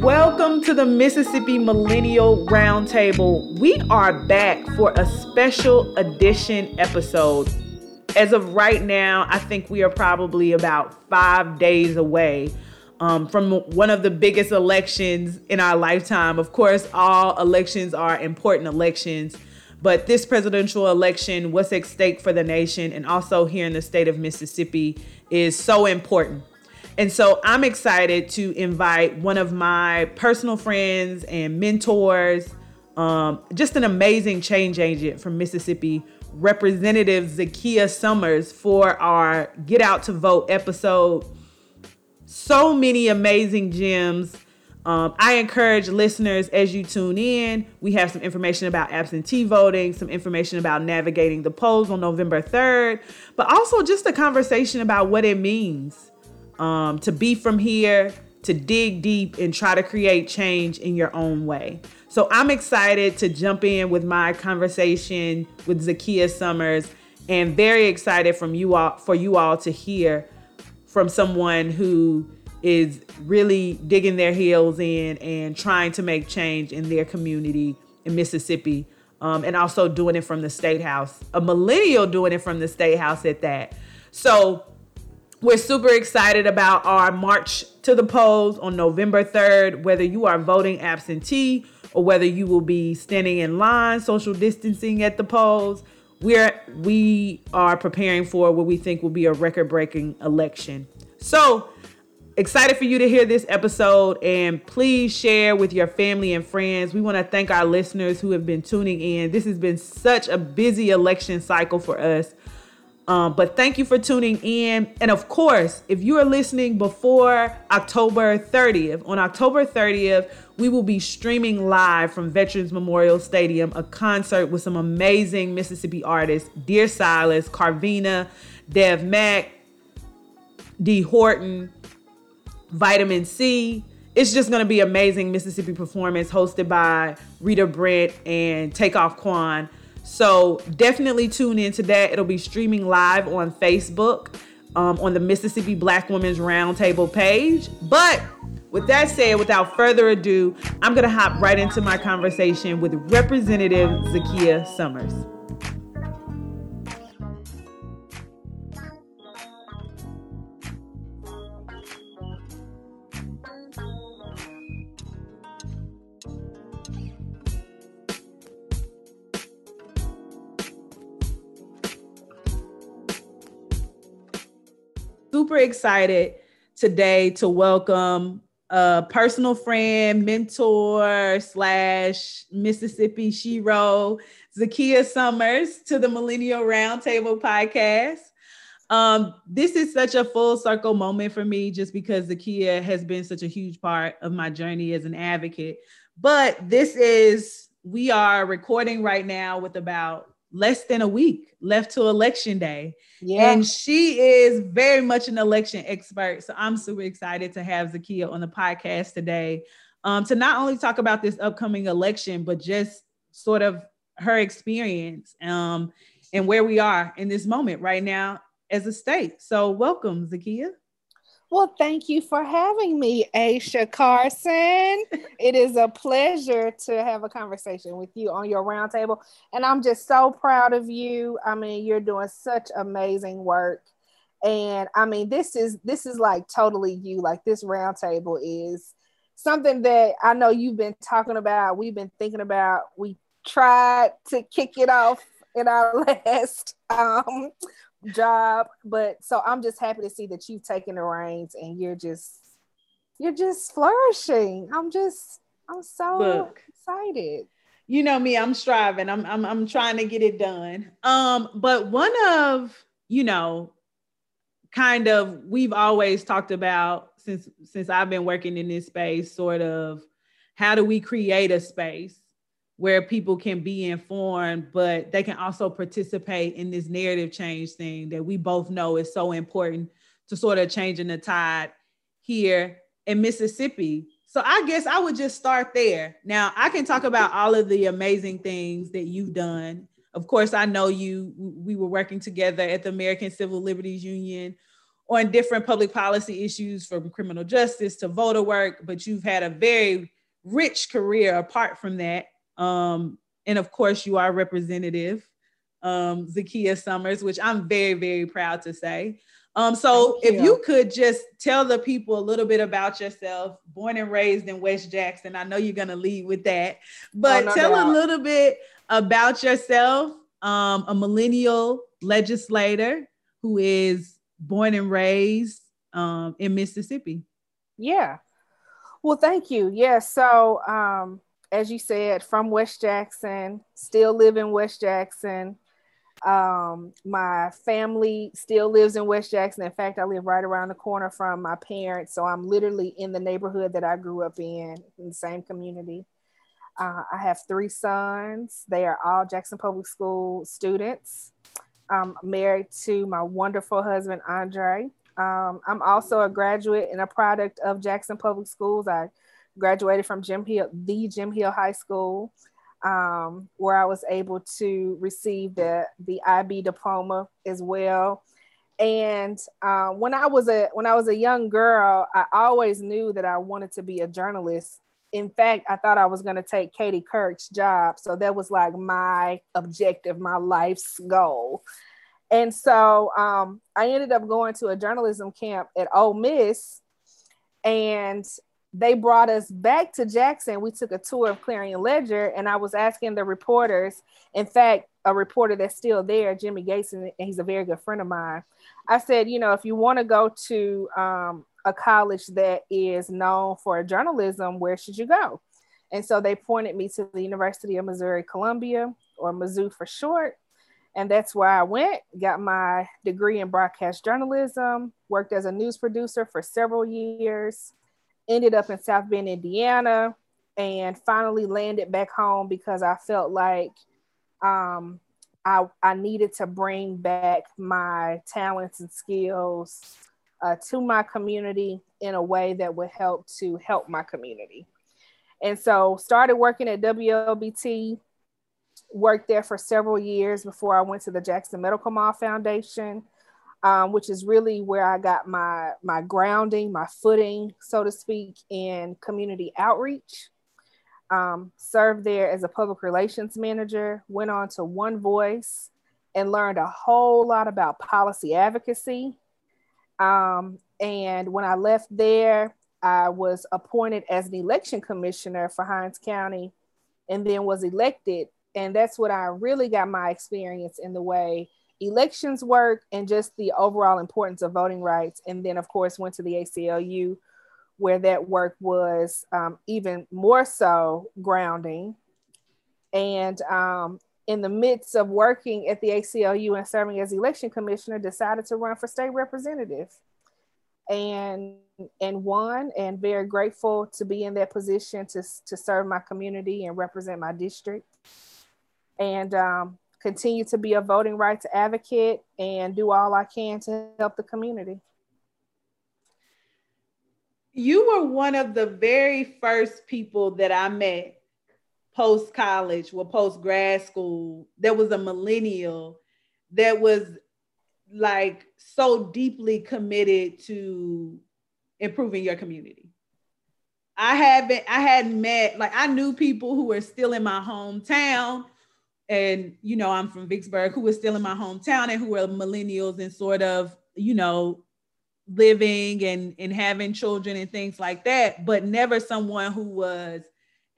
Welcome to the Mississippi Millennial Roundtable. We are back for a special edition episode. As of right now, I think we are probably about five days away um, from one of the biggest elections in our lifetime. Of course, all elections are important elections, but this presidential election, what's at stake for the nation, and also here in the state of Mississippi, is so important. And so I'm excited to invite one of my personal friends and mentors, um, just an amazing change agent from Mississippi, Representative Zakiya Summers, for our Get Out to Vote episode. So many amazing gems. Um, I encourage listeners as you tune in, we have some information about absentee voting, some information about navigating the polls on November 3rd, but also just a conversation about what it means um, to be from here, to dig deep and try to create change in your own way. So I'm excited to jump in with my conversation with Zakiya Summers and very excited from you all for you all to hear from someone who is really digging their heels in and trying to make change in their community in Mississippi. Um, and also doing it from the state house, a millennial doing it from the state house at that. So we're super excited about our march to the polls on November 3rd, whether you are voting absentee or whether you will be standing in line, social distancing at the polls. We're we are preparing for what we think will be a record-breaking election. So, excited for you to hear this episode and please share with your family and friends. We want to thank our listeners who have been tuning in. This has been such a busy election cycle for us. Um, but thank you for tuning in. And of course, if you are listening before October 30th, on October 30th, we will be streaming live from Veterans Memorial Stadium a concert with some amazing Mississippi artists Dear Silas, Carvina, Dev Mack, D. Horton, Vitamin C. It's just going to be amazing Mississippi performance hosted by Rita Brent and Takeoff Quan. So definitely tune into that. It'll be streaming live on Facebook um, on the Mississippi Black Women's Roundtable page. But with that said, without further ado, I'm going to hop right into my conversation with Representative Zakiya Summers. Super excited today to welcome a personal friend, mentor, slash Mississippi Shero, Zakiya Summers, to the Millennial Roundtable podcast. Um, this is such a full circle moment for me just because Zakiya has been such a huge part of my journey as an advocate. But this is, we are recording right now with about less than a week left to election day. Yeah. And she is very much an election expert. So I'm super excited to have Zakiya on the podcast today um, to not only talk about this upcoming election, but just sort of her experience um, and where we are in this moment right now as a state. So welcome, Zakiya. Well, thank you for having me, Aisha Carson. it is a pleasure to have a conversation with you on your roundtable. And I'm just so proud of you. I mean, you're doing such amazing work. And I mean, this is this is like totally you. Like this roundtable is something that I know you've been talking about, we've been thinking about. We tried to kick it off in our last um job. But so I'm just happy to see that you've taken the reins and you're just you're just flourishing. I'm just I'm so Look, excited. You know me, I'm striving. I'm I'm I'm trying to get it done. Um, but one of, you know, kind of we've always talked about since since I've been working in this space, sort of how do we create a space where people can be informed, but they can also participate in this narrative change thing that we both know is so important to sort of changing the tide here in Mississippi. So I guess I would just start there. Now I can talk about all of the amazing things that you've done of course, I know you, we were working together at the American Civil Liberties Union on different public policy issues from criminal justice to voter work, but you've had a very rich career apart from that. Um, and of course, you are representative, um, Zakiya Summers, which I'm very, very proud to say. Um, so Thank if you. you could just tell the people a little bit about yourself, born and raised in West Jackson. I know you're gonna lead with that, but oh, no tell doubt. a little bit about yourself, um, a millennial legislator who is born and raised um, in Mississippi. Yeah. Well, thank you. Yeah. So, um, as you said, from West Jackson, still live in West Jackson. Um, my family still lives in West Jackson. In fact, I live right around the corner from my parents. So I'm literally in the neighborhood that I grew up in, in the same community. Uh, I have three sons. They are all Jackson Public School students. I'm married to my wonderful husband, Andre. Um, I'm also a graduate and a product of Jackson Public Schools. I graduated from Jim Hill, the Jim Hill High School um, where I was able to receive the the IB diploma as well. And uh, when I was a when I was a young girl, I always knew that I wanted to be a journalist. In fact, I thought I was going to take Katie Couric's job, so that was like my objective, my life's goal. And so um, I ended up going to a journalism camp at Ole Miss, and they brought us back to Jackson. We took a tour of Clarion Ledger, and I was asking the reporters. In fact, a reporter that's still there, Jimmie Gates, and he's a very good friend of mine. I said, you know, if you want to go to um, a college that is known for journalism, where should you go? And so they pointed me to the University of Missouri Columbia, or Mizzou for short. And that's where I went, got my degree in broadcast journalism, worked as a news producer for several years ended up in South Bend, Indiana, and finally landed back home because I felt like um, I, I needed to bring back my talents and skills uh, to my community in a way that would help to help my community. And so started working at WLBT, worked there for several years before I went to the Jackson Medical Mall Foundation um, which is really where I got my my grounding, my footing, so to speak, in community outreach. Um, served there as a public relations manager. Went on to One Voice and learned a whole lot about policy advocacy. Um, and when I left there, I was appointed as an election commissioner for Hinds County, and then was elected. And that's what I really got my experience in the way elections work and just the overall importance of voting rights. And then, of course, went to the ACLU where that work was um, even more so grounding. And um, in the midst of working at the ACLU and serving as election commissioner, decided to run for state representative and and won and very grateful to be in that position to, to serve my community and represent my district. And um, continue to be a voting rights advocate and do all I can to help the community. You were one of the very first people that I met post college or post grad school that was a millennial that was like so deeply committed to improving your community. I haven't I hadn't met like I knew people who were still in my hometown and you know i'm from vicksburg who was still in my hometown and who were millennials and sort of you know living and and having children and things like that. But never someone who was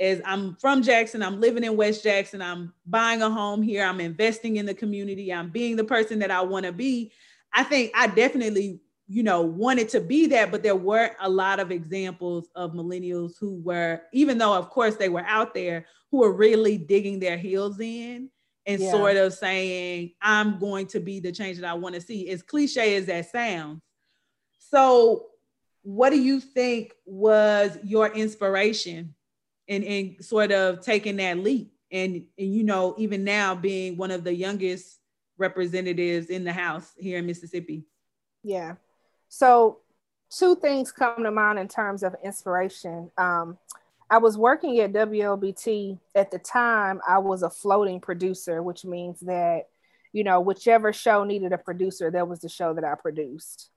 as i'm from jackson i'm living in west jackson i'm buying a home here i'm investing in the community i'm being the person that i want to be. I think i definitely you know wanted to be that but there weren't a lot of examples of millennials who were even though of course they were out there who were really digging their heels in and yeah. sort of saying, I'm going to be the change that I want to see. As cliche as that sounds. So, what do you think was your inspiration in, in sort of taking that leap? And, and, you know, even now being one of the youngest representatives in the House here in Mississippi? Yeah. So, two things come to mind in terms of inspiration. Um, I was working at WLBT at the time. I was a floating producer, which means that, you know, whichever show needed a producer, that was the show that I produced.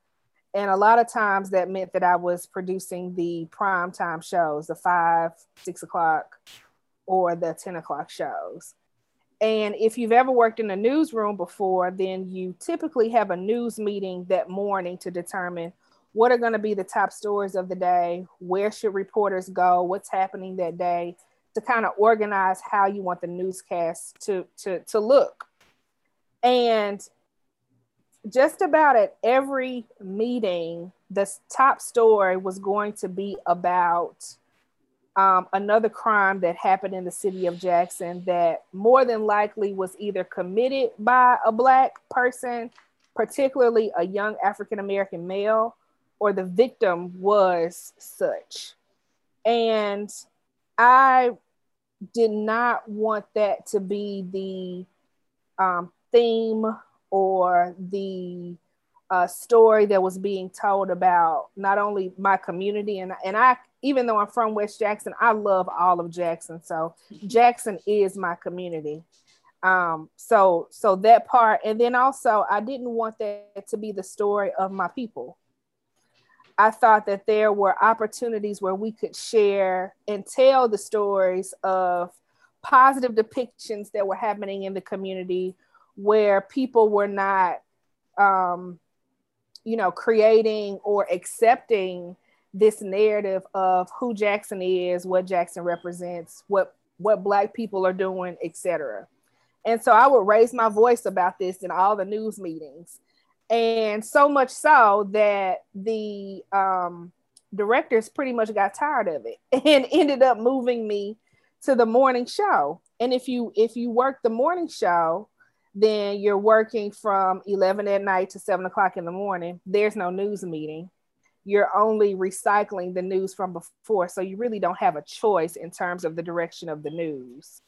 And a lot of times that meant that I was producing the prime time shows, the five, six o'clock, or the 10 o'clock shows. And if you've ever worked in a newsroom before, then you typically have a news meeting that morning to determine what are going to be the top stories of the day, where should reporters go, what's happening that day, to kind of organize how you want the newscast to, to, to look. And just about at every meeting, the top story was going to be about um, another crime that happened in the city of Jackson that more than likely was either committed by a Black person, particularly a young African American male, or the victim was such. And I did not want that to be the um, theme or the uh, story that was being told about not only my community and and I even though I'm from West Jackson, I love all of Jackson. So Jackson is my community. Um, so so that part, and then also I didn't want that to be the story of my people. I thought that there were opportunities where we could share and tell the stories of positive depictions that were happening in the community where people were not, um, you know, creating or accepting this narrative of who Jackson is, what Jackson represents, what what Black people are doing, etc. And so I would raise my voice about this in all the news meetings. And so much so that the um, directors pretty much got tired of it and ended up moving me to the morning show. And if you if you work the morning show then you're working from 11 at night to 7 o'clock in the morning. There's no news meeting you're only recycling the news from before so you really don't have a choice in terms of the direction of the news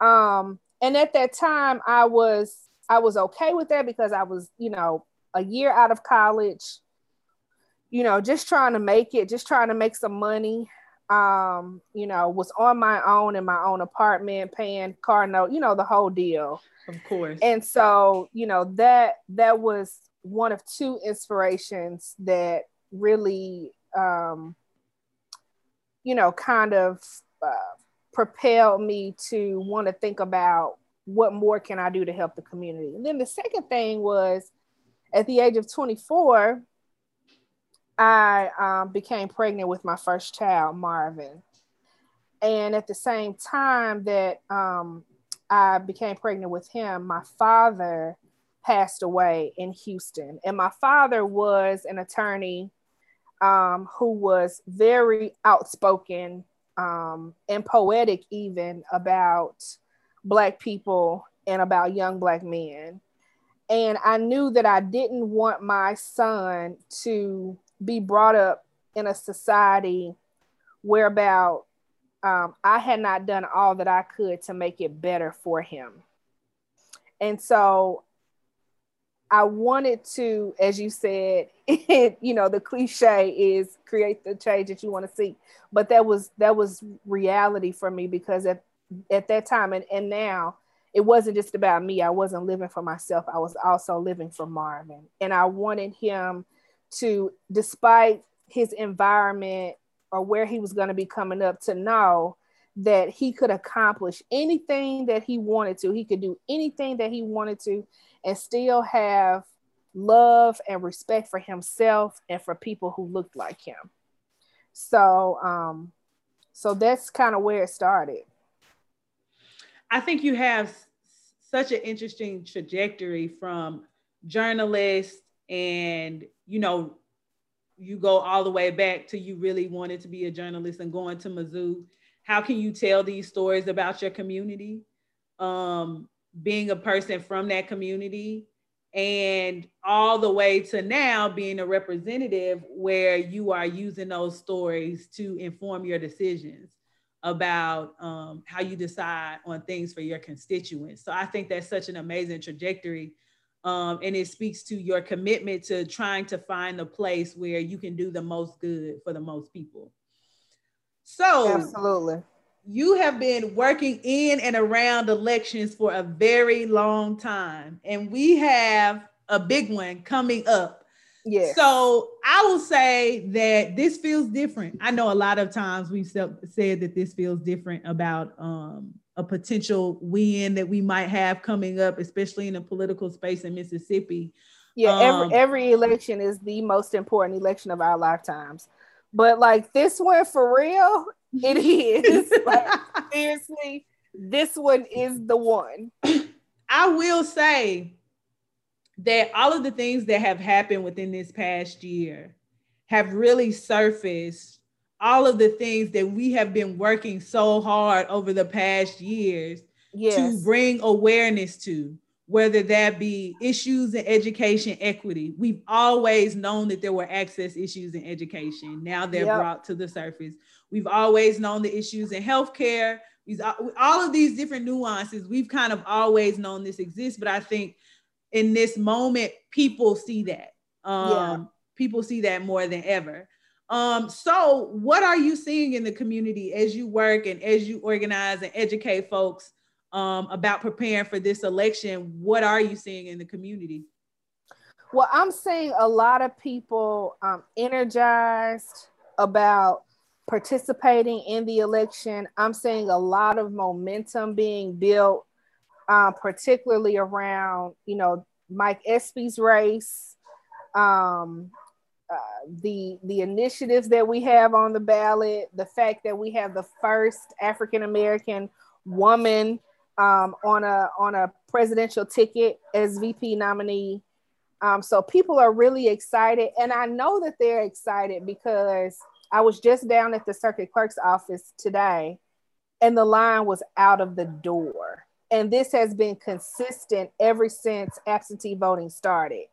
um, and at that time i was I was okay with that because I was, you know, a year out of college, you know, just trying to make it, just trying to make some money. Um, you know, was on my own in my own apartment, paying car note, you know, the whole deal. Of course. And so, you know, that that was one of two inspirations that really um, you know, kind of uh, propelled me to want to think about what more can I do to help the community? And then the second thing was at the age of 24, I um, became pregnant with my first child, Marvin. And at the same time that um, I became pregnant with him, my father passed away in Houston. And my father was an attorney um, who was very outspoken um, and poetic, even about black people and about young black men. And i knew that i didn't want my son to be brought up in a society whereby um, i had not done all that i could to make it better for him. And so i wanted to as you said it, you know the cliche is create the change that you want to see but that was that was reality for me because at at that time and, and now it wasn't just about me. I wasn't living for myself. I was also living for Marvin. And I wanted him to, despite his environment or where he was going to be coming up, to know that he could accomplish anything that he wanted to. He could do anything that he wanted to and still have love and respect for himself and for people who looked like him. So, um, so that's kind of where it started. I think you have such an interesting trajectory from journalist and you know you go all the way back to you really wanted to be a journalist and going to Mizzou. How can you tell these stories about your community? Um, being a person from that community and all the way to now being a representative where you are using those stories to inform your decisions about um, how you decide on things for your constituents. So I think that's such an amazing trajectory. Um, and it speaks to your commitment to trying to find the place where you can do the most good for the most people. So absolutely. You have been working in and around elections for a very long time, and we have a big one coming up. Yeah. So I will say that this feels different. I know a lot of times we've said that this feels different about um, a potential win that we might have coming up, especially in the political space in Mississippi. Yeah, um, every every election is the most important election of our lifetimes. But like this one for real, it is. like seriously, this one is the one. I will say that all of the things that have happened within this past year have really surfaced all of the things that we have been working so hard over the past years yes. to bring awareness to whether that be issues in education equity. We've always known that there were access issues in education. Now they're yep. brought to the surface. We've always known the issues in healthcare. These all of these different nuances. We've kind of always known this exists, but I think in this moment, people see that. Um, yeah. People see that more than ever. Um, so, what are you seeing in the community as you work and as you organize and educate folks um, about preparing for this election. What are you seeing in the community? Well, I'm seeing a lot of people um, energized about participating in the election. I'm seeing a lot of momentum being built, um, particularly around, you know, Mike Espy's race, um, uh, the the initiatives that we have on the ballot, the fact that we have the first African American woman um, on a on a presidential ticket as VP nominee. Um, so people are really excited, and I know that they're excited because I was just down at the circuit clerk's office today, and the line was out of the door. And this has been consistent ever since absentee voting started.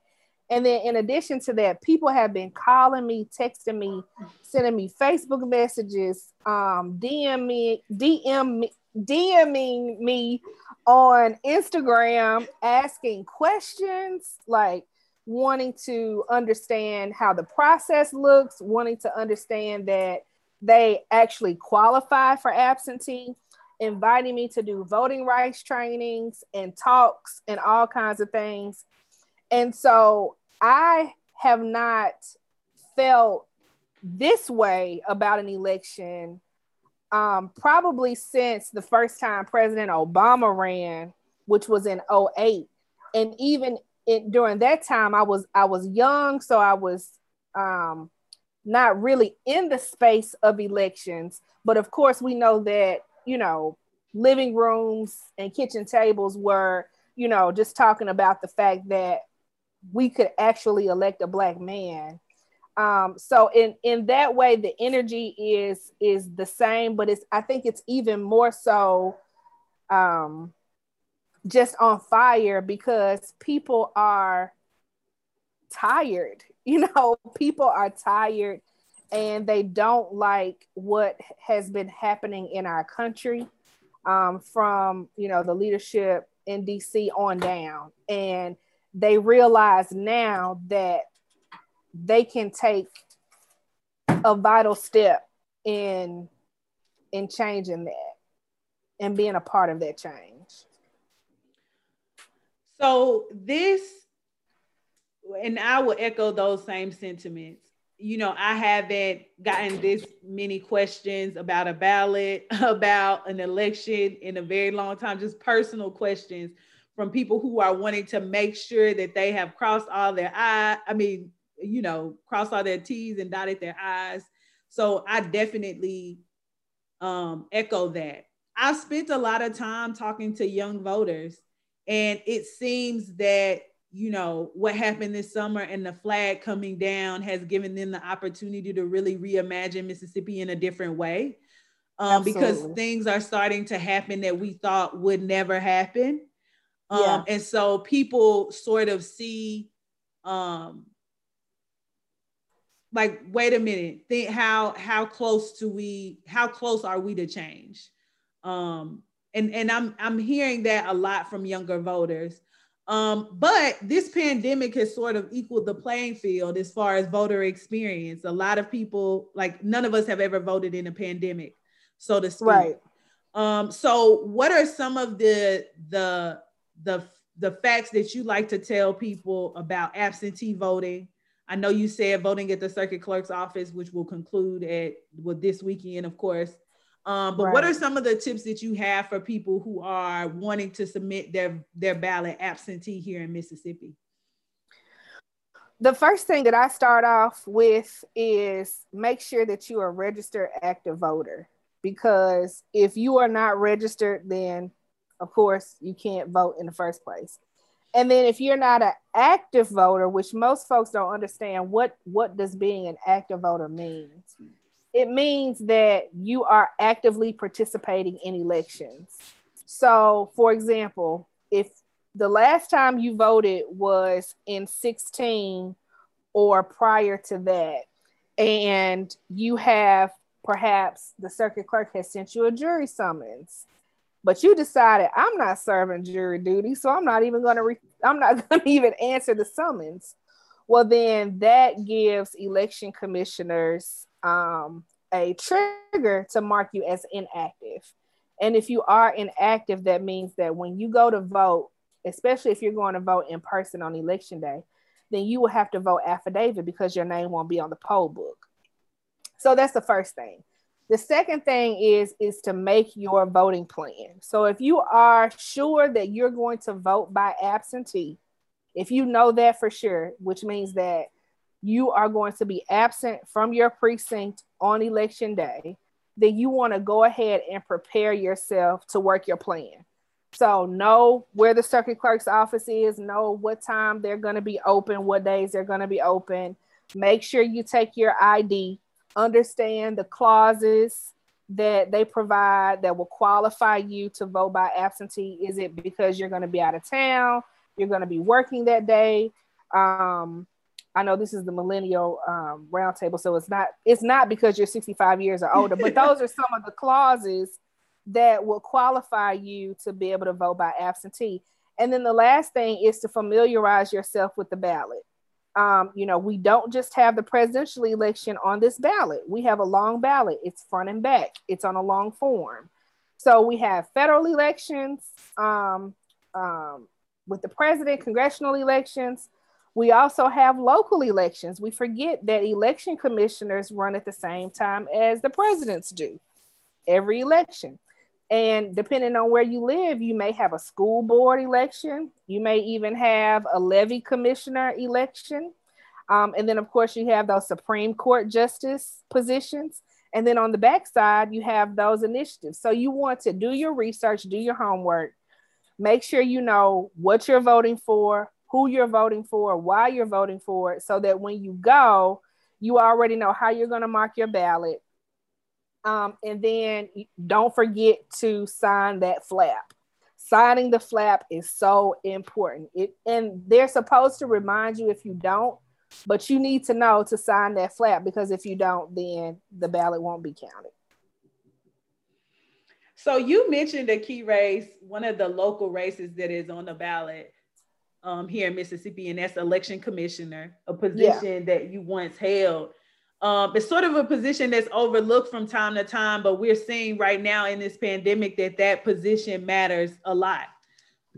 And then, in addition to that, people have been calling me, texting me, sending me Facebook messages, um, DM me, DM me, DMing me on Instagram asking questions, like wanting to understand how the process looks, wanting to understand that they actually qualify for absentee, inviting me to do voting rights trainings and talks and all kinds of things. And so I have not felt this way about an election um, probably since the first time President Obama ran, which was in 08. And even in, during that time, I was I was young, so I was um, not really in the space of elections. But of course, we know that you know living rooms and kitchen tables were you know just talking about the fact that we could actually elect a black man um, so in in that way the energy is is the same but it's i think it's even more so um, just on fire because people are tired you know people are tired and they don't like what has been happening in our country um, from you know the leadership in dc on down. And they realize now that they can take a vital step in in changing that and being a part of that change. So this and I will echo those same sentiments. You know, I haven't gotten this many questions about a ballot, about an election in a very long time, just personal questions from people who are wanting to make sure that they have crossed all their I I mean, you know, crossed all their T's and dotted their I's. So I definitely um, echo that. I've spent a lot of time talking to young voters, and it seems that you know what happened this summer and the flag coming down has given them the opportunity to really reimagine Mississippi in a different way. Um, because things are starting to happen that we thought would never happen. Um, yeah. And so people sort of see um, like wait a minute think how how close do we how close are we to change um and and i'm i'm hearing that a lot from younger voters Um, but this pandemic has sort of equaled the playing field as far as voter experience. A lot of people, like none of us have ever voted in a pandemic, so to speak. Right. Um, so what are some of the the the the facts that you like to tell people about absentee voting? I know you said voting at the circuit clerk's office, which will conclude at with this weekend, of course. Um, but right. what are some of the tips that you have for people who are wanting to submit their their ballot absentee here in Mississippi? The first thing that I start off with is make sure that you are a registered active voter because if you are not registered, then of course you can't vote in the first place. And then if you're not an active voter, which most folks don't understand, what what does being an active voter means? it means that you are actively participating in elections. So, for example, if the last time you voted was in 16 or prior to that, and you have perhaps the circuit clerk has sent you a jury summons, but you decided I'm not serving jury duty, so I'm not even going to re- I'm not going to even answer the summons. Well, then that gives election commissioners um, a trigger to mark you as inactive. And if you are inactive, that means that when you go to vote, especially if you're going to vote in person on election day, then you will have to vote affidavit because your name won't be on the poll book. So that's the first thing. The second thing is is to make your voting plan. So if you are sure that you're going to vote by absentee, if you know that for sure, which means that you are going to be absent from your precinct on election day, then you want to go ahead and prepare yourself to work your plan. So know where the circuit clerk's office is, know what time they're going to be open, what days they're going to be open. Make sure you take your ID, understand the clauses that they provide that will qualify you to vote by absentee. Is it because you're going to be out of town? You're going to be working that day? Um, I know this is the millennial um, roundtable, so it's not it's not because you're 65 years or older, but those are some of the clauses that will qualify you to be able to vote by absentee. And then the last thing is to familiarize yourself with the ballot. Um, you know, we don't just have the presidential election on this ballot. We have a long ballot. It's front and back. It's on a long form. So we have federal elections um, um, with the president, congressional elections, we also have local elections. We forget that election commissioners run at the same time as the presidents do every election. And depending on where you live, you may have a school board election. You may even have a levee commissioner election. Um, and then, of course, you have those Supreme Court justice positions. And then on the backside, you have those initiatives. So you want to do your research, do your homework, make sure you know what you're voting for, who you're voting for, why you're voting for it, so that when you go, you already know how you're going to mark your ballot. Um, and then don't forget to sign that flap. Signing the flap is so important. It and they're supposed to remind you if you don't, but you need to know to sign that flap because if you don't, then the ballot won't be counted. So you mentioned a key race, one of the local races that is on the ballot um, here in Mississippi, and that's election commissioner, a position yeah. that you once held. Um, it's sort of a position that's overlooked from time to time, but we're seeing right now in this pandemic that that position matters a lot.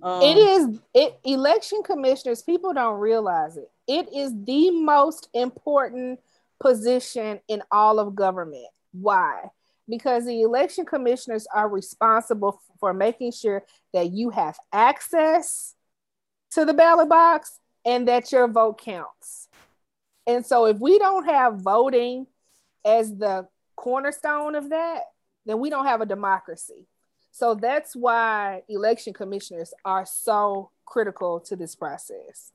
Um, it is it election commissioners. People don't realize it. It is the most important position in all of government. Why? Because the election commissioners are responsible for making sure that you have access to the ballot box and that your vote counts. And so if we don't have voting as the cornerstone of that, then we don't have a democracy. So that's why election commissioners are so critical to this process.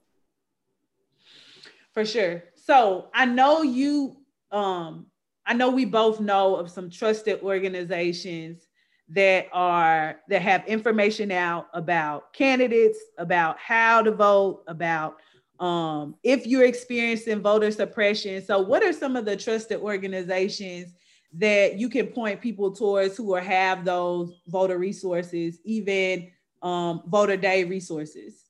For sure. So I know you um I know we both know of some trusted organizations that are that have information out about candidates, about how to vote, about um, if you're experiencing voter suppression. So, what are some of the trusted organizations that you can point people towards who are have those voter resources, even um, voter day resources?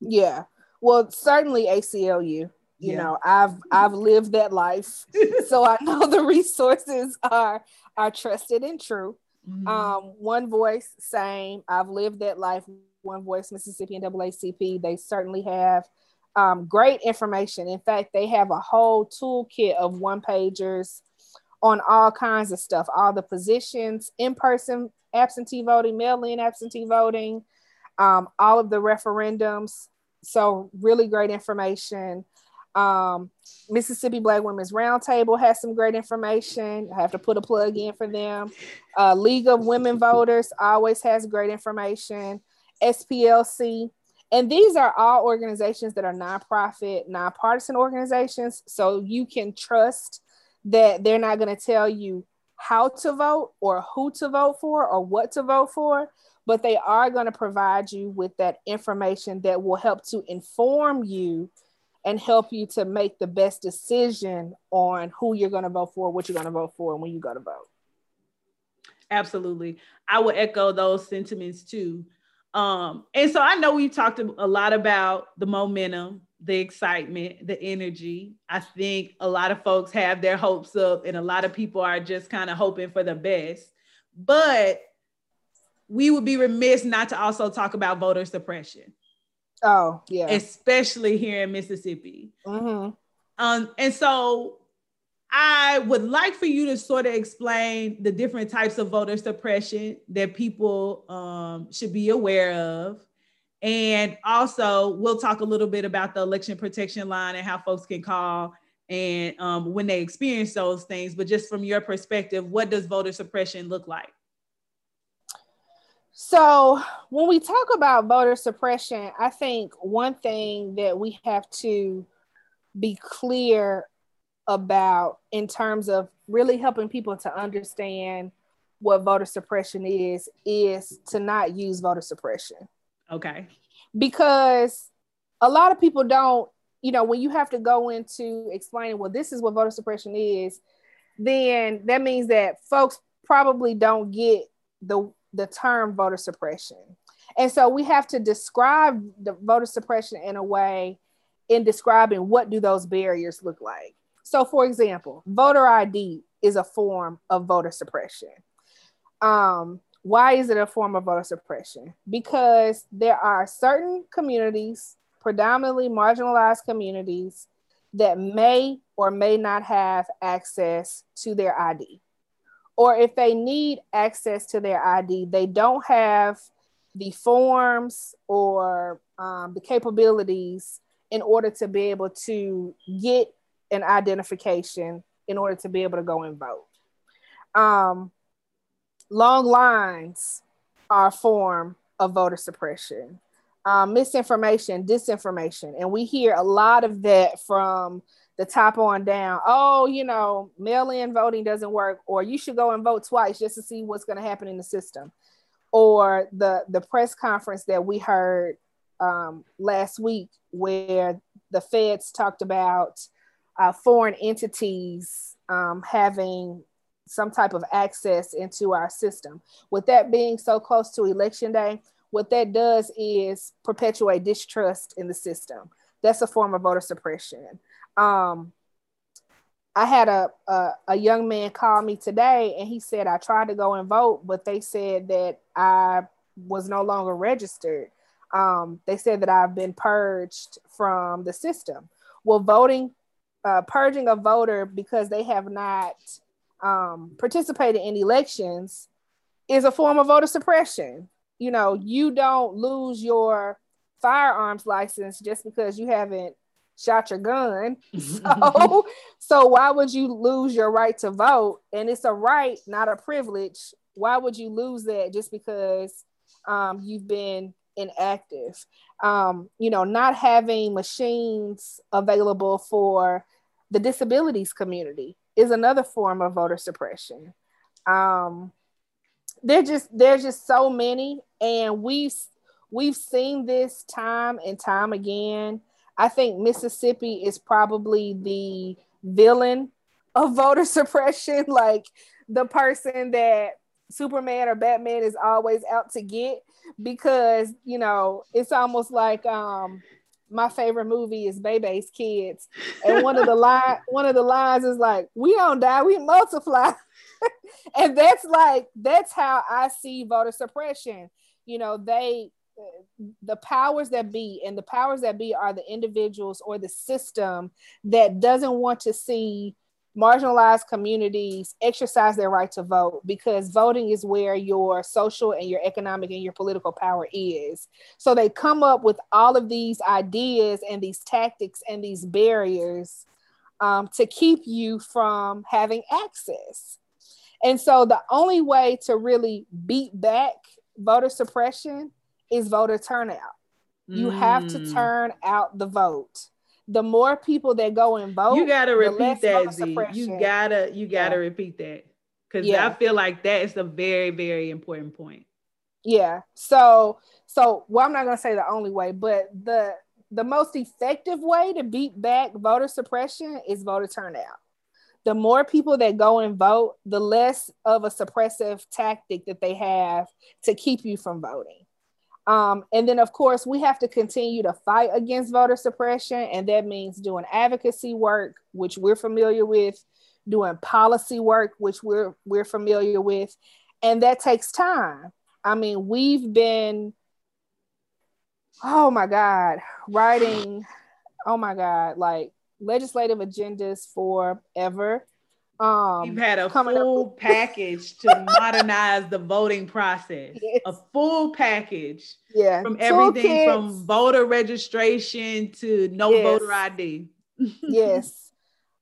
Yeah. Well, certainly ACLU. You yeah. know, I've I've lived that life, so I know the resources are are trusted and true. Mm-hmm. Um, one voice, same. I've lived that life. One voice, Mississippi and NAACP. They certainly have um, great information. In fact, they have a whole toolkit of one pagers on all kinds of stuff, all the positions, in person absentee voting, mail in absentee voting, um, all of the referendums. So, really great information. Um, Mississippi Black Women's Roundtable has some great information. I have to put a plug in for them. Uh, League of Women Voters always has great information. SPLC. And these are all organizations that are nonprofit, nonpartisan organizations. So you can trust that they're not going to tell you how to vote or who to vote for or what to vote for, but they are going to provide you with that information that will help to inform you and help you to make the best decision on who you're going to vote for, what you're going to vote for, and when you go to vote. Absolutely. I will echo those sentiments too. Um, and so I know we've talked a lot about the momentum, the excitement, the energy. I think a lot of folks have their hopes up, and a lot of people are just kind of hoping for the best. But we would be remiss not to also talk about voter suppression. Oh, yeah. Especially here in Mississippi. Mm-hmm. Um, and so I would like for you to sort of explain the different types of voter suppression that people um, should be aware of. And also, we'll talk a little bit about the election protection line and how folks can call and um, when they experience those things. But just from your perspective, what does voter suppression look like? So, when we talk about voter suppression, I think one thing that we have to be clear about in terms of really helping people to understand what voter suppression is is to not use voter suppression. Okay. Because a lot of people don't, you know, when you have to go into explaining, well, this is what voter suppression is, then that means that folks probably don't get the the term voter suppression. And so we have to describe the voter suppression in a way in describing what do those barriers look like. So for example, voter ID is a form of voter suppression. Um, why is it a form of voter suppression? Because there are certain communities, predominantly marginalized communities, that may or may not have access to their ID or if they need access to their ID, they don't have the forms or um, the capabilities in order to be able to get an identification in order to be able to go and vote. Um, long lines are a form of voter suppression. Um, misinformation, disinformation, and we hear a lot of that from the top on down. Oh, you know, mail in voting doesn't work, or you should go and vote twice just to see what's going to happen in the system. Or the, the press conference that we heard um, last week where the feds talked about uh, foreign entities um, having some type of access into our system. With that being so close to election day, what that does is perpetuate distrust in the system. That's a form of voter suppression um, I had a, a, a young man call me today, and he said I tried to go and vote, but they said that I was no longer registered. Um, they said that I've been purged from the system. Well, voting, uh, purging a voter because they have not um, participated in elections is a form of voter suppression. You know, you don't lose your firearms license just because you haven't shot your gun. So, so why would you lose your right to vote? And it's a right, not a privilege. Why would you lose that just because um, you've been inactive? Um, you know, not having machines available for the disabilities community is another form of voter suppression. Um, they're just there's just so many, and we've we've seen this time and time again I think Mississippi is probably the villain of voter suppression, like the person that Superman or Batman is always out to get because, you know, it's almost like um my favorite movie is Bebe's Kids, and one of the line one of the lines is like, "We don't die, we multiply," and that's like that's how I see voter suppression. You know, they the powers that be and the powers that be are the individuals or the system that doesn't want to see marginalized communities exercise their right to vote because voting is where your social and your economic and your political power is. So they come up with all of these ideas and these tactics and these barriers um, to keep you from having access. And so the only way to really beat back voter suppression is voter turnout. You mm. have to mm. turn out the vote the more people that go and vote, you gotta repeat that. Z. You gotta you gotta yeah. repeat that because yeah. I feel like that is a very very important point. Yeah. So so well, I'm not gonna say the only way, but the the most effective way to beat back voter suppression is voter turnout. The more people that go and vote, the less of a suppressive tactic that they have to keep you from voting. Um, and then, of course, we have to continue to fight against voter suppression, and that means doing advocacy work, which we're familiar with, doing policy work, which we're we're familiar with, and that takes time. I mean, we've been, oh my God, writing, oh my God, like legislative agendas forever. Um, You've had a full up- package to modernize the voting process. Yes. A full package. Yeah. From everything from voter registration to no yes. voter ID. yes.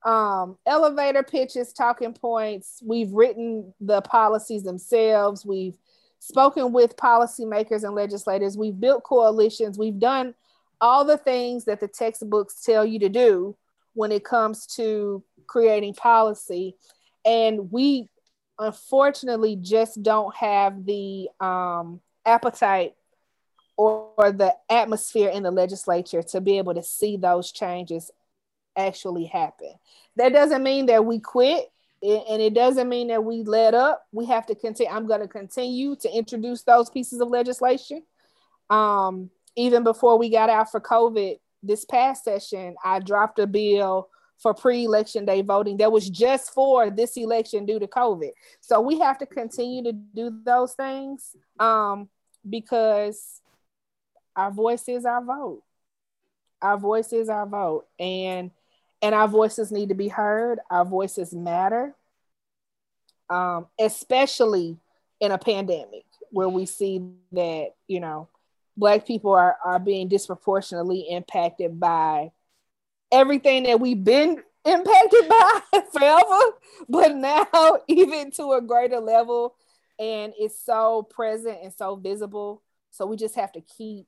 Um, elevator pitches, talking points. We've written the policies themselves. We've spoken with policymakers and legislators. We've built coalitions. We've done all the things that the textbooks tell you to do when it comes to creating policy. And we unfortunately just don't have the um, appetite or, or the atmosphere in the legislature to be able to see those changes actually happen. That doesn't mean that we quit and it doesn't mean that we let up. We have to continue. I'm going to continue to introduce those pieces of legislation. Um, even before we got out for COVID this past session, I dropped a bill for pre-election day voting that was just for this election due to COVID. So we have to continue to do those things um, because our voice is our vote. Our voice is our vote, and and our voices need to be heard. Our voices matter, um, especially in a pandemic where we see that you know black people are are being disproportionately impacted by everything that we've been impacted by forever, but now even to a greater level. And it's so present and so visible. So we just have to keep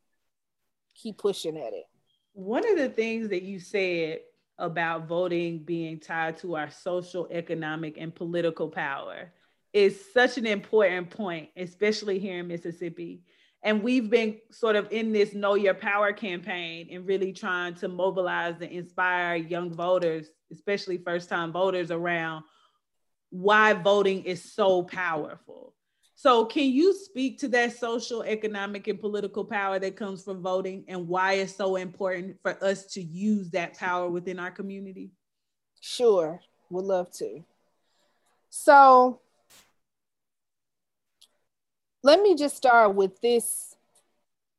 keep pushing at it. One of the things that you said about voting being tied to our social, economic, and political power is such an important point, especially here in Mississippi. And we've been sort of in this Know Your Power campaign and really trying to mobilize and inspire young voters, especially first time voters, around why voting is so powerful. So, can you speak to that social, economic, and political power that comes from voting and why it's so important for us to use that power within our community? Sure, would love to. So, let me just start with this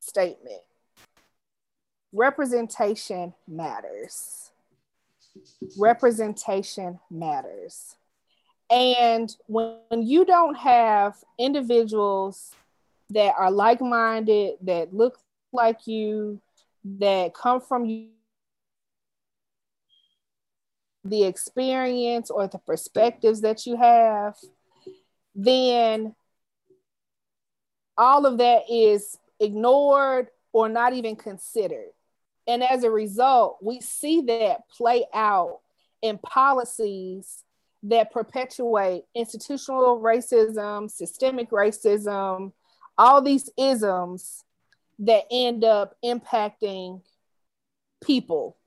statement representation matters. Representation matters. And when you don't have individuals that are like minded, that look like you, that come from you, the experience or the perspectives that you have, then all of that is ignored or not even considered. And as a result, we see that play out in policies that perpetuate institutional racism, systemic racism, all these isms that end up impacting people.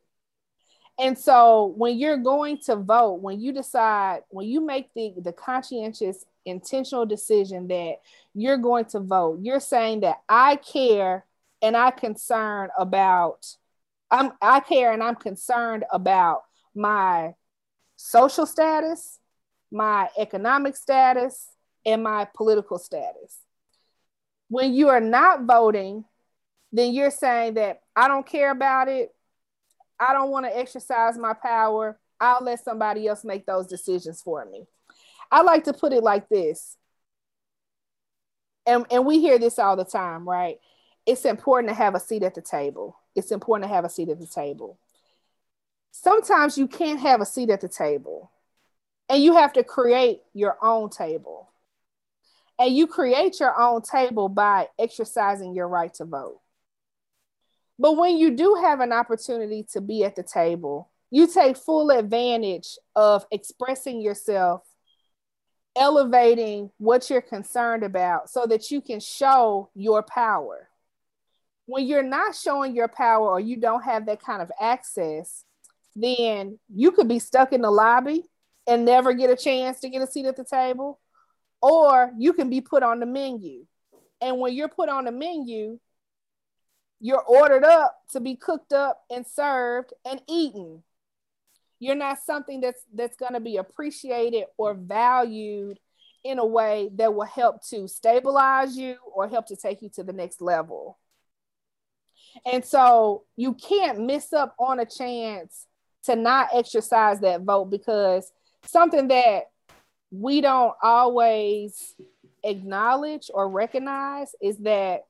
And so when you're going to vote, when you decide, when you make the, the conscientious intentional decision that you're going to vote. You're saying that I care and I concern about I'm I care and I'm concerned about my social status, my economic status, and my political status. When you are not voting, then you're saying that I don't care about it. I don't want to exercise my power. I'll let somebody else make those decisions for me. I like to put it like this. And, and we hear this all the time, right? It's important to have a seat at the table. It's important to have a seat at the table. Sometimes you can't have a seat at the table and you have to create your own table. And you create your own table by exercising your right to vote. But when you do have an opportunity to be at the table, you take full advantage of expressing yourself, elevating what you're concerned about so that you can show your power. When you're not showing your power or you don't have that kind of access, then you could be stuck in the lobby and never get a chance to get a seat at the table, or you can be put on the menu. And when you're put on the menu, you're ordered up to be cooked up and served and eaten. You're not something that's that's going to be appreciated or valued in a way that will help to stabilize you or help to take you to the next level. And so you can't miss up on a chance to not exercise that vote because something that we don't always acknowledge or recognize is that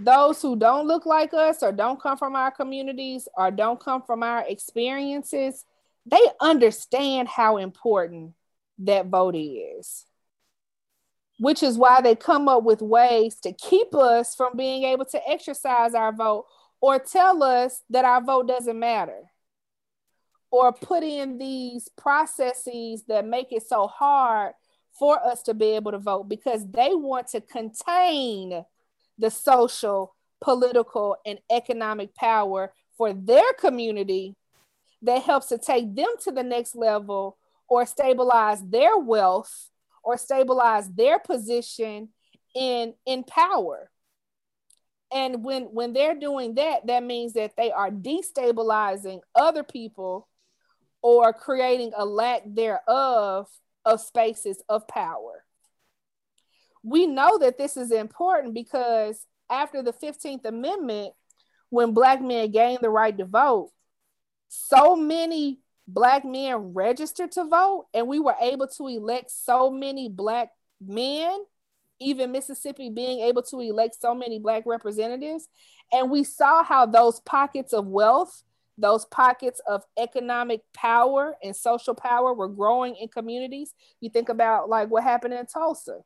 those who don't look like us or don't come from our communities or don't come from our experiences, they understand how important that vote is. Which is why they come up with ways to keep us from being able to exercise our vote or tell us that our vote doesn't matter or put in these processes that make it so hard for us to be able to vote because they want to contain the social, political, and economic power for their community that helps to take them to the next level or stabilize their wealth or stabilize their position in in power. And when when they're doing that that means that they are destabilizing other people or creating a lack thereof of spaces of power. We know that this is important because after the 15th Amendment, when Black men gained the right to vote, so many Black men registered to vote, and we were able to elect so many Black men, even Mississippi being able to elect so many Black representatives. And we saw how those pockets of wealth, those pockets of economic power and social power were growing in communities. You think about like what happened in Tulsa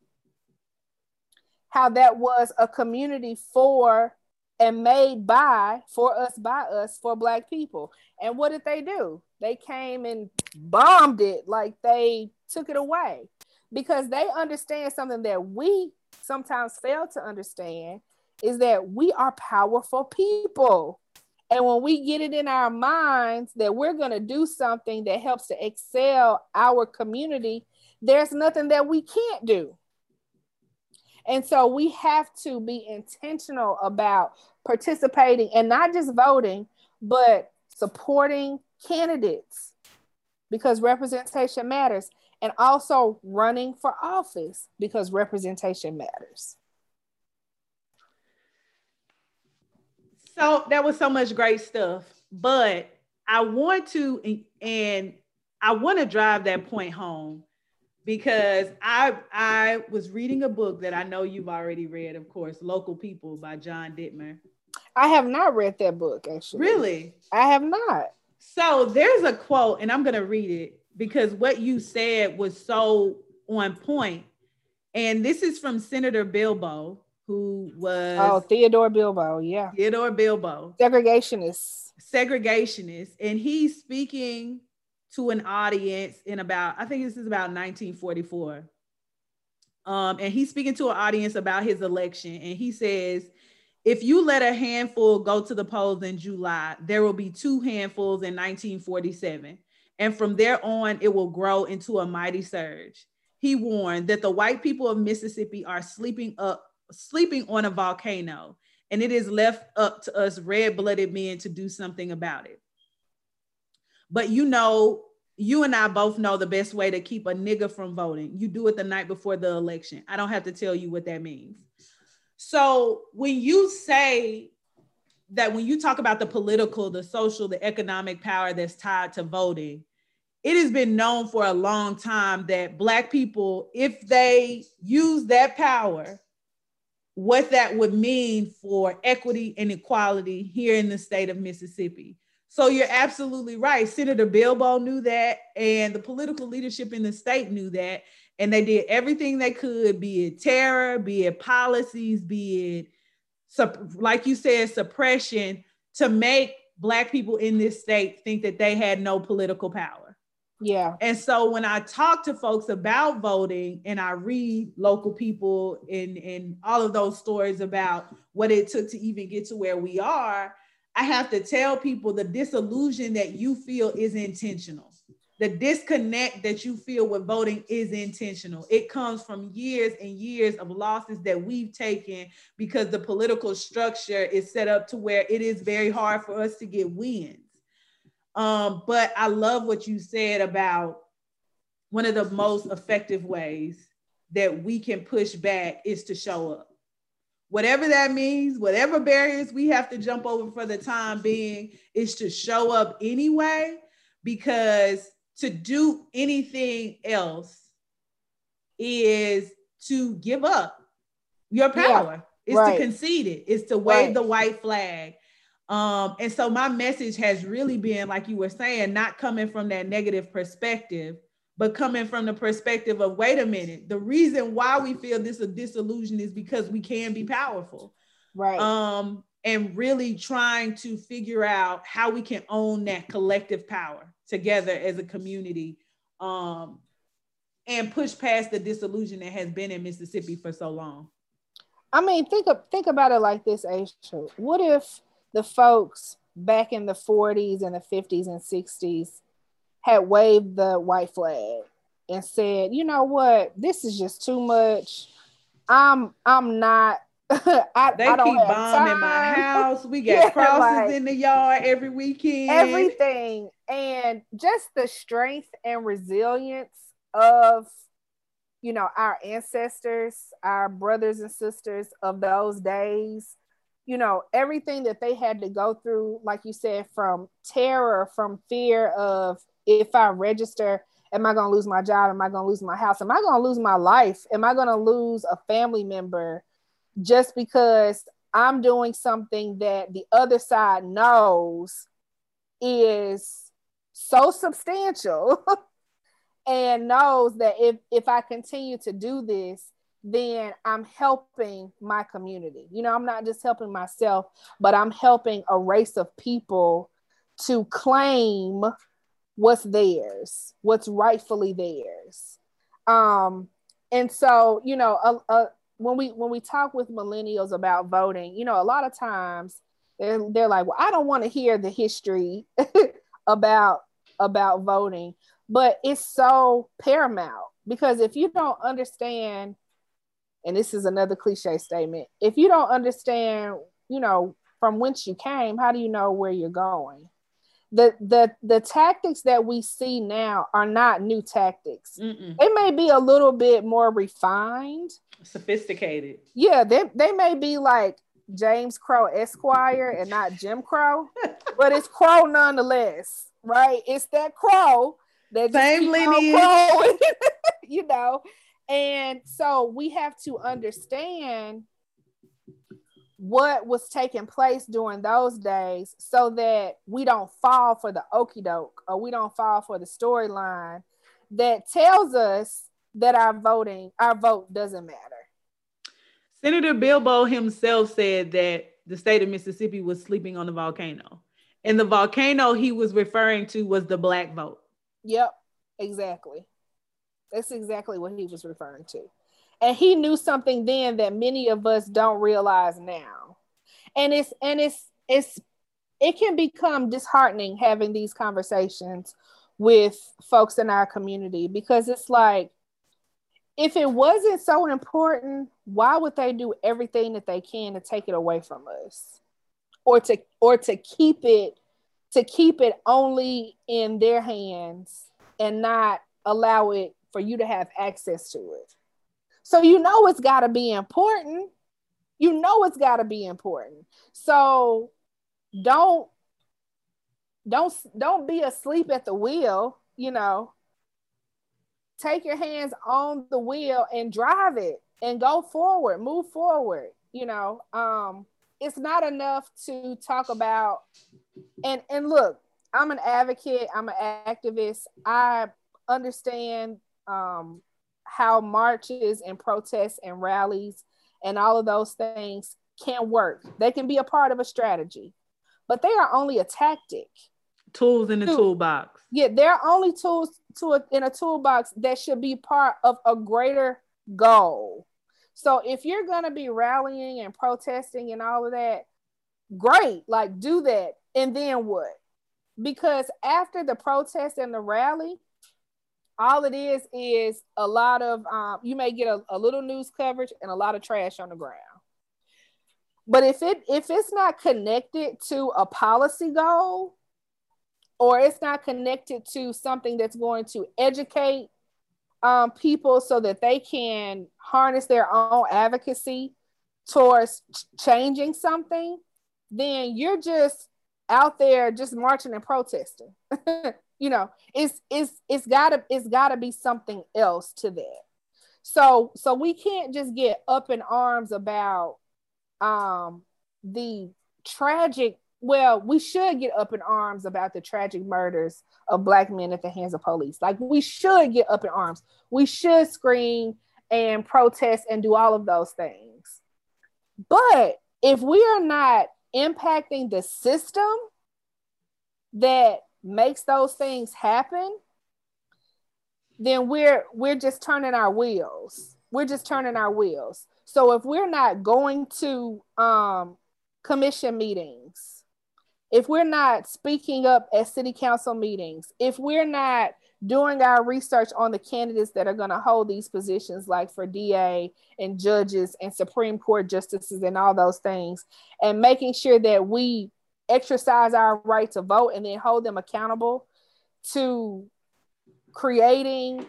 how that was a community for and made by for us by us for black people. And what did they do? They came and bombed it like they took it away. Because they understand something that we sometimes fail to understand is that we are powerful people. And when we get it in our minds that we're going to do something that helps to excel our community there's nothing that we can't do and so we have to be intentional about participating and not just voting, but supporting candidates because representation matters and also running for office because representation matters. So that was so much great stuff, but I want to and I want to drive that point home because I I was reading a book that I know you've already read, of course, Local People by John Dittmer. I have not read that book actually. Really? I have not. So there's a quote, and I'm gonna read it because what you said was so on point. And this is from Senator Bilbo, who was Oh, Theodore Bilbo, yeah. Theodore Bilbo. Segregationist. Segregationist. And he's speaking to an audience in about, I think this is about 1944. Um, and he's speaking to an audience about his election. And he says, if you let a handful go to the polls in July, there will be two handfuls in 1947. And from there on, it will grow into a mighty surge. He warned that the white people of Mississippi are sleeping up, sleeping on a volcano, and it is left up to us red-blooded men to do something about it. But you know, you and I both know the best way to keep a nigga from voting. You do it the night before the election. I don't have to tell you what that means. So when you say that when you talk about the political, the social, the economic power that's tied to voting, it has been known for a long time that Black people, if they use that power, what that would mean for equity and equality here in the state of Mississippi. So you're absolutely right. Senator Bilbo knew that, and the political leadership in the state knew that. And they did everything they could, be it terror, be it policies, be it, like you said, suppression, to make Black people in this state think that they had no political power. Yeah. And so when I talk to folks about voting and I read local people and, and all of those stories about what it took to even get to where we are, I have to tell people the disillusion that you feel is intentional. The disconnect that you feel with voting is intentional. It comes from years and years of losses that we've taken because the political structure is set up to where it is very hard for us to get wins. Um, but I love what you said about one of the most effective ways that we can push back is to show up. Whatever that means, whatever barriers we have to jump over for the time being, is to show up anyway, because to do anything else is to give up your power. Yeah, is right. to concede it, is to wave right. the white flag. Um, and so my message has really been, like you were saying, not coming from that negative perspective, but coming from the perspective of wait a minute, the reason why we feel this a disillusion is because we can be powerful. Right. Um, and really trying to figure out how we can own that collective power together as a community. Um, and push past the disillusion that has been in Mississippi for so long. I mean, think of think about it like this, Aisha. What if the folks back in the 40s and the 50s and 60s had waved the white flag and said, you know what, this is just too much. I'm I'm not I, they I keep bombing time. my house. We got yeah, crosses like, in the yard every weekend. Everything. And just the strength and resilience of you know our ancestors, our brothers and sisters of those days you know, everything that they had to go through, like you said, from terror, from fear of if I register, am I going to lose my job? Am I going to lose my house? Am I going to lose my life? Am I going to lose a family member just because I'm doing something that the other side knows is so substantial and knows that if if I continue to do this, then I'm helping my community. You know, I'm not just helping myself, but I'm helping a race of people to claim what's theirs, what's rightfully theirs. Um, and so, you know, a, a, when we when we talk with millennials about voting, you know, a lot of times they're, they're like, well, I don't want to hear the history about about voting, but it's so paramount because if you don't understand and this is another cliche statement if you don't understand you know from whence you came how do you know where you're going the the the tactics that we see now are not new tactics. Mm-mm. they may be a little bit more refined. Sophisticated. Yeah they, they may be like james crow esquire and not jim crow but it's crow nonetheless right? It's that crow that same lineage. you know? And so we have to understand what was taking place during those days so that we don't fall for the okey doke or we don't fall for the storyline that tells us that our voting, our vote doesn't matter. Senator Bilbo himself said that the state of Mississippi was sleeping on the volcano. And the volcano he was referring to was the black vote. Yep, exactly. That's exactly what he was referring to. And he knew something then that many of us don't realize now. And it's and it's it's it can become disheartening having these conversations with folks in our community because it's like if it wasn't so important, why would they do everything that they can to take it away from us? Or to or to keep it to keep it only in their hands and not allow it for you to have access to it. So you know it's got to be important. You know it's got to be important. So don't don't don't be asleep at the wheel, you know. Take your hands on the wheel and drive it and go forward, move forward, you know. Um it's not enough to talk about and and look, I'm an advocate, I'm an activist. I understand um how marches and protests and rallies and all of those things can work. They can be a part of a strategy, but they are only a tactic. Tools in the toolbox. Yeah, they're only tools to a, in a toolbox that should be part of a greater goal. So if you're going to be rallying and protesting and all of that, great, like do that. And then what? Because after the protest and the rally, all it is is a lot of um, you may get a, a little news coverage and a lot of trash on the ground. But if it if it's not connected to a policy goal or it's not connected to something that's going to educate um, people so that they can harness their own advocacy towards changing something then you're just out there just marching and protesting you know it's it's it's gotta it's gotta be something else to that. So so we can't just get up in arms about um the tragic well we should get up in arms about the tragic murders of black men at the hands of police. Like we should get up in arms. We should scream and protest and do all of those things. But if we are not impacting the system that makes those things happen, then we're we're just turning our wheels. We're just turning our wheels. So if we're not going to um, commission meetings, if we're not speaking up at city council meetings, if we're not doing our research on the candidates that are going to hold these positions, like for DA and judges and Supreme Court justices and all those things, and making sure that we exercise our right to vote and then hold them accountable to creating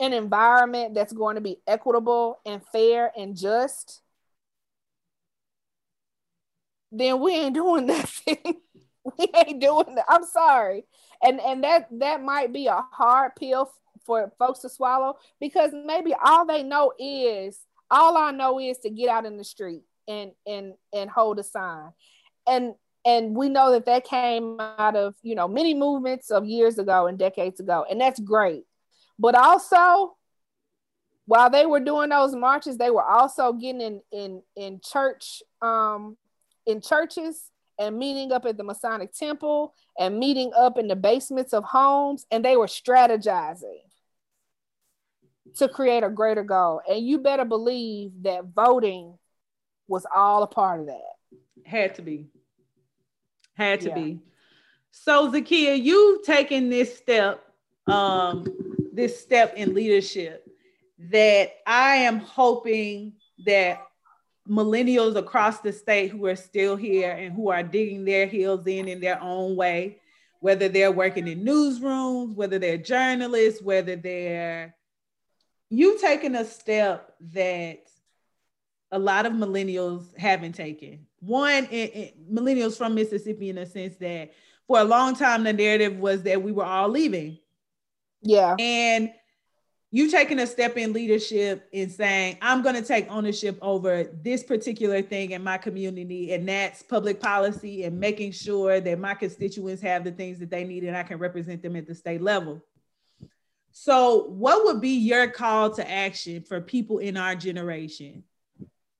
an environment that's going to be equitable and fair and just, then we ain't doing nothing. we ain't doing that. I'm sorry. And and that that might be a hard pill for folks to swallow because maybe all they know is all I know is to get out in the street and and and hold a sign. And and we know that that came out of you know many movements of years ago and decades ago and that's great. But also while they were doing those marches they were also getting in in in church um in churches and meeting up at the masonic temple and meeting up in the basements of homes and they were strategizing to create a greater goal. And you better believe that voting was all a part of that. Had to be had to yeah. be. So Zakiya, you've taken this step, um, this step in leadership that I am hoping that millennials across the state who are still here and who are digging their heels in in their own way, whether they're working in newsrooms, whether they're journalists, whether they're you've taken a step that a lot of millennials haven't taken. One, in, in, millennials from Mississippi, in the sense that for a long time the narrative was that we were all leaving. Yeah. And you taking a step in leadership in saying, I'm going to take ownership over this particular thing in my community, and that's public policy and making sure that my constituents have the things that they need and I can represent them at the state level. So, what would be your call to action for people in our generation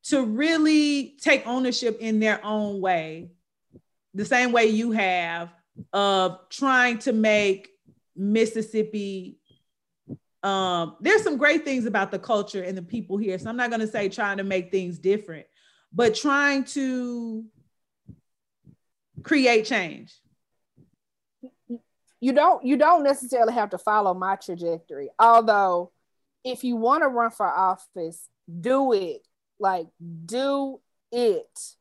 to really take ownership in their own way, the same way you have of trying to make Mississippi. Um, there's some great things about the culture and the people here. So I'm not going to say trying to make things different, but trying to create change. You don't you don't necessarily have to follow my trajectory, although if you want to run for office, do it. Like, do it.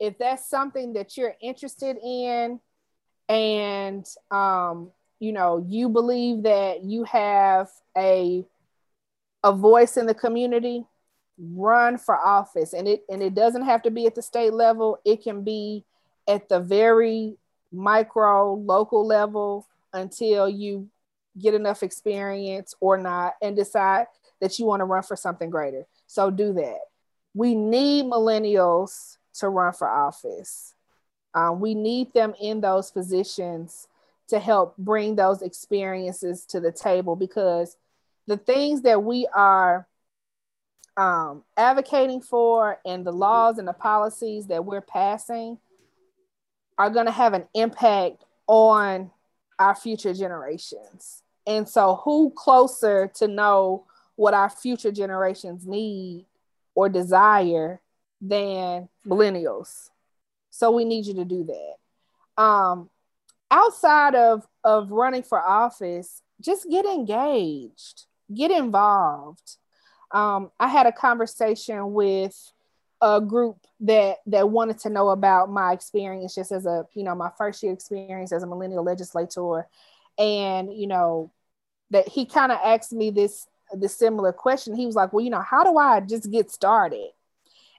If that's something that you're interested in, and um, you know, you believe that you have a a voice in the community, run for office. And it and it doesn't have to be at the state level. It can be at the very micro local level until you get enough experience or not and decide that you want to run for something greater. So do that. We need millennials to run for office. Um, we need them in those positions to help bring those experiences to the table because the things that we are um, advocating for and the laws and the policies that we're passing are going to have an impact on our future generations. And so, who closer to know what our future generations need or desire than millennials? So, we need you to do that. Um, outside of, of running for office, just get engaged, get involved. Um, I had a conversation with a group that that wanted to know about my experience just as a you know my first year experience as a millennial legislator and you know that he kind of asked me this this similar question. He was like well you know how do i just get started?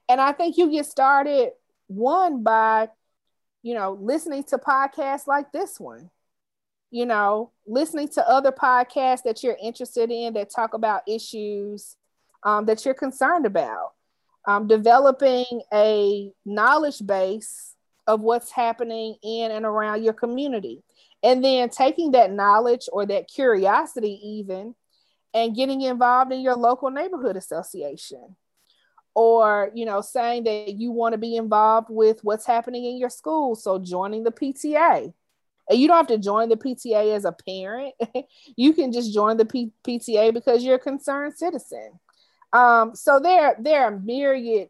And i think you get started one by you know listening to podcasts like this one you know listening to other podcasts that you're interested in that talk about issues um, that you're concerned about um, developing a knowledge base of what's happening in and around your community. And then taking that knowledge or that curiosity even and getting involved in your local neighborhood association. Or you know saying that you want to be involved with what's happening in your school so joining the pta and you don't have to join the pta as a parent. You can just join the P- pta because you're a concerned citizen. Um, so there, there are myriad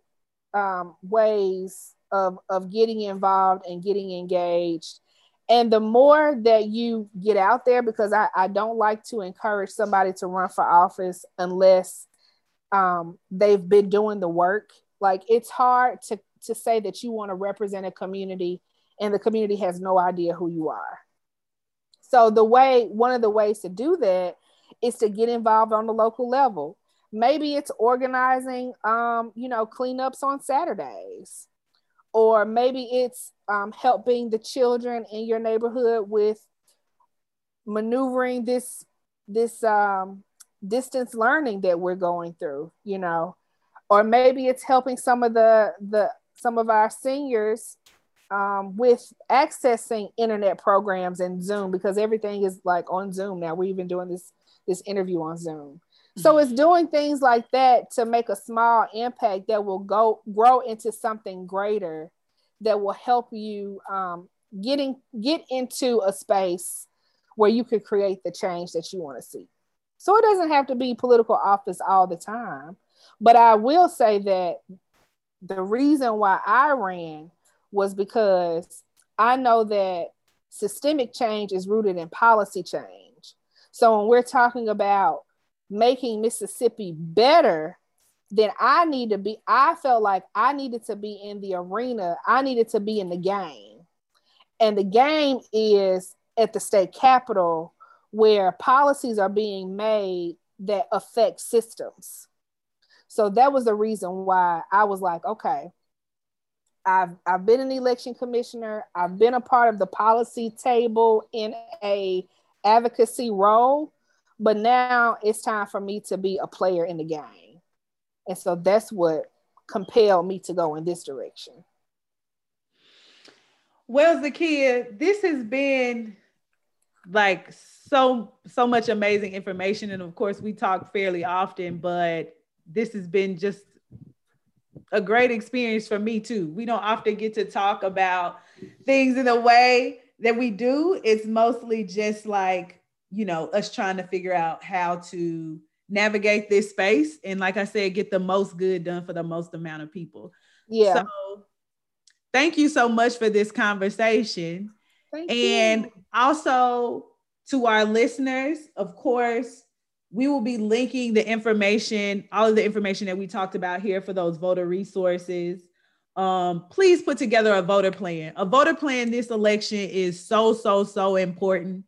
um, ways of, of getting involved and getting engaged. And the more that you get out there, because I, I don't like to encourage somebody to run for office unless um, they've been doing the work. Like it's hard to, to say that you want to represent a community and the community has no idea who you are. So the way, one of the ways to do that is to get involved on the local level maybe it's organizing um, you know cleanups on saturdays or maybe it's um, helping the children in your neighborhood with maneuvering this this um, distance learning that we're going through you know? Or maybe it's helping some of the the some of our seniors um, with accessing internet programs and zoom because everything is like on zoom now. We're even doing this this interview on zoom so it's doing things like that to make a small impact that will go grow into something greater that will help you um, getting get into a space where you could create the change that you want to see. So it doesn't have to be political office all the time. But I will say that the reason why I ran was because I know that systemic change is rooted in policy change. So when we're talking about making Mississippi better, then I need to be, I felt like I needed to be in the arena. I needed to be in the game. And the game is at the state capitol where policies are being made that affect systems. So that was the reason why I was like, okay, I've I've been an election commissioner. I've been a part of the policy table in a advocacy role. But now it's time for me to be a player in the game. And so that's what compelled me to go in this direction. Well, Zakiya, this has been like so so much amazing information and of course we talk fairly often but this has been just a great experience for me too we don't often get to talk about things in the way that we do it's mostly just like you know, us trying to figure out how to navigate this space and like I said, get the most good done for the most amount of people. Yeah. So thank you so much for this conversation. Thank and you. also to our listeners, of course, we will be linking the information, all of the information that we talked about here for those voter resources. Um, please put together a voter plan. A voter plan this election is so, so, so important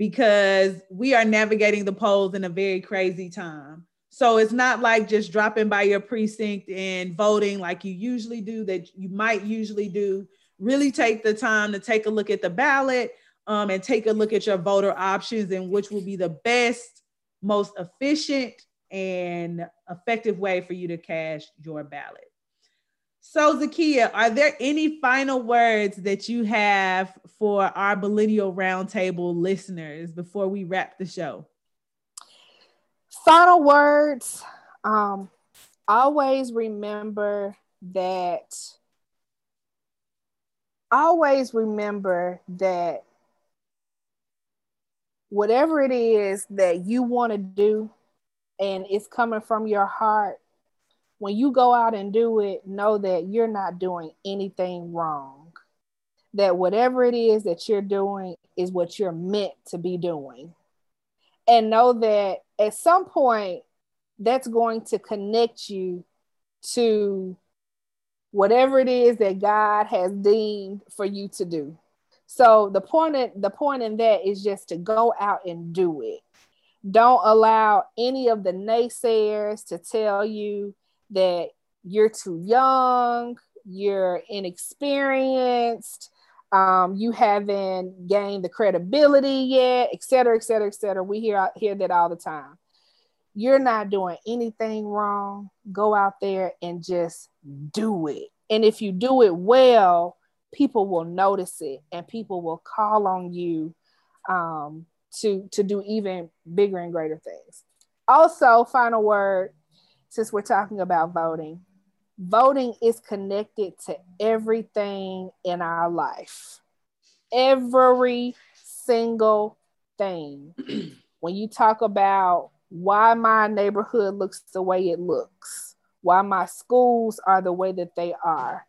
because we are navigating the polls in a very crazy time. So it's not like just dropping by your precinct and voting like you usually do, that you might usually do. Really take the time to take a look at the ballot um, and take a look at your voter options and which will be the best, most efficient, and effective way for you to cast your ballot. So, Zakiya, are there any final words that you have for our Millennial Roundtable listeners before we wrap the show? Final words. Um, always remember that. Always remember that whatever it is that you want to do and it's coming from your heart, when you go out and do it, know that you're not doing anything wrong. That whatever it is that you're doing is what you're meant to be doing. And know that at some point, that's going to connect you to whatever it is that God has deemed for you to do. So the point of, the point in that is just to go out and do it. Don't allow any of the naysayers to tell you that you're too young, you're inexperienced, um, you haven't gained the credibility yet, et cetera, et cetera, et cetera. We hear hear that all the time. You're not doing anything wrong. Go out there and just do it. And if you do it well, people will notice it and people will call on you um, to to do even bigger and greater things. Also, final word since we're talking about voting, voting is connected to everything in our life. Every single thing. when you talk about why my neighborhood looks the way it looks, why my schools are the way that they are,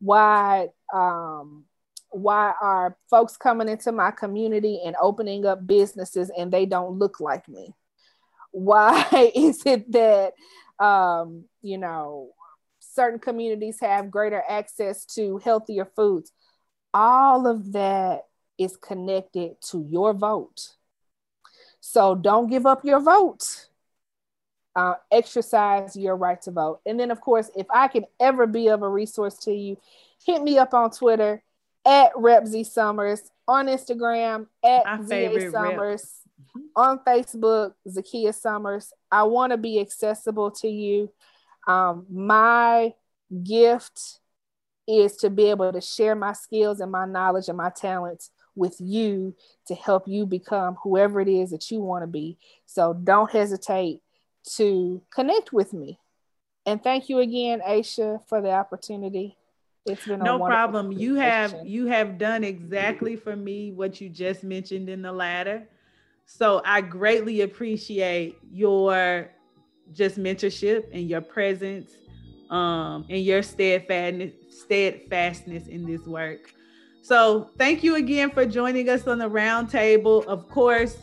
why um, why are folks coming into my community and opening up businesses and they don't look like me? Why is it that um, you know, certain communities have greater access to healthier foods. All of that is connected to your vote. So don't give up your vote. Uh, exercise your right to vote. And then, of course, if I can ever be of a resource to you, hit me up on Twitter at Repsy Summers, on Instagram at ZA Summers on Facebook, Zakiya Summers. I want to be accessible to you. Um, my gift is to be able to share my skills and my knowledge and my talents with you to help you become whoever it is that you want to be. So don't hesitate to connect with me. And thank you again, Aisha, for the opportunity. It's been no problem. You have you have done exactly for me what you just mentioned in the ladder. So I greatly appreciate your just mentorship and your presence um, and your steadfastness, steadfastness in this work. So thank you again for joining us on the roundtable. Of course,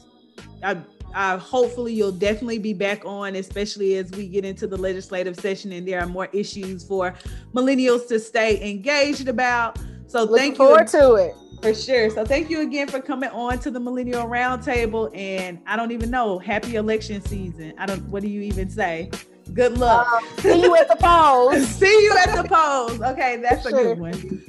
I, I, hopefully you'll definitely be back on, especially as we get into the legislative session and there are more issues for millennials to stay engaged about. So Looking thank you. Forward to it. For sure. So thank you again for coming on to the Millennial Roundtable. And I don't even know, happy election season. I don't, what do you even say? Good luck. Um, see you at the polls. see you at the polls. Okay, that's a good one.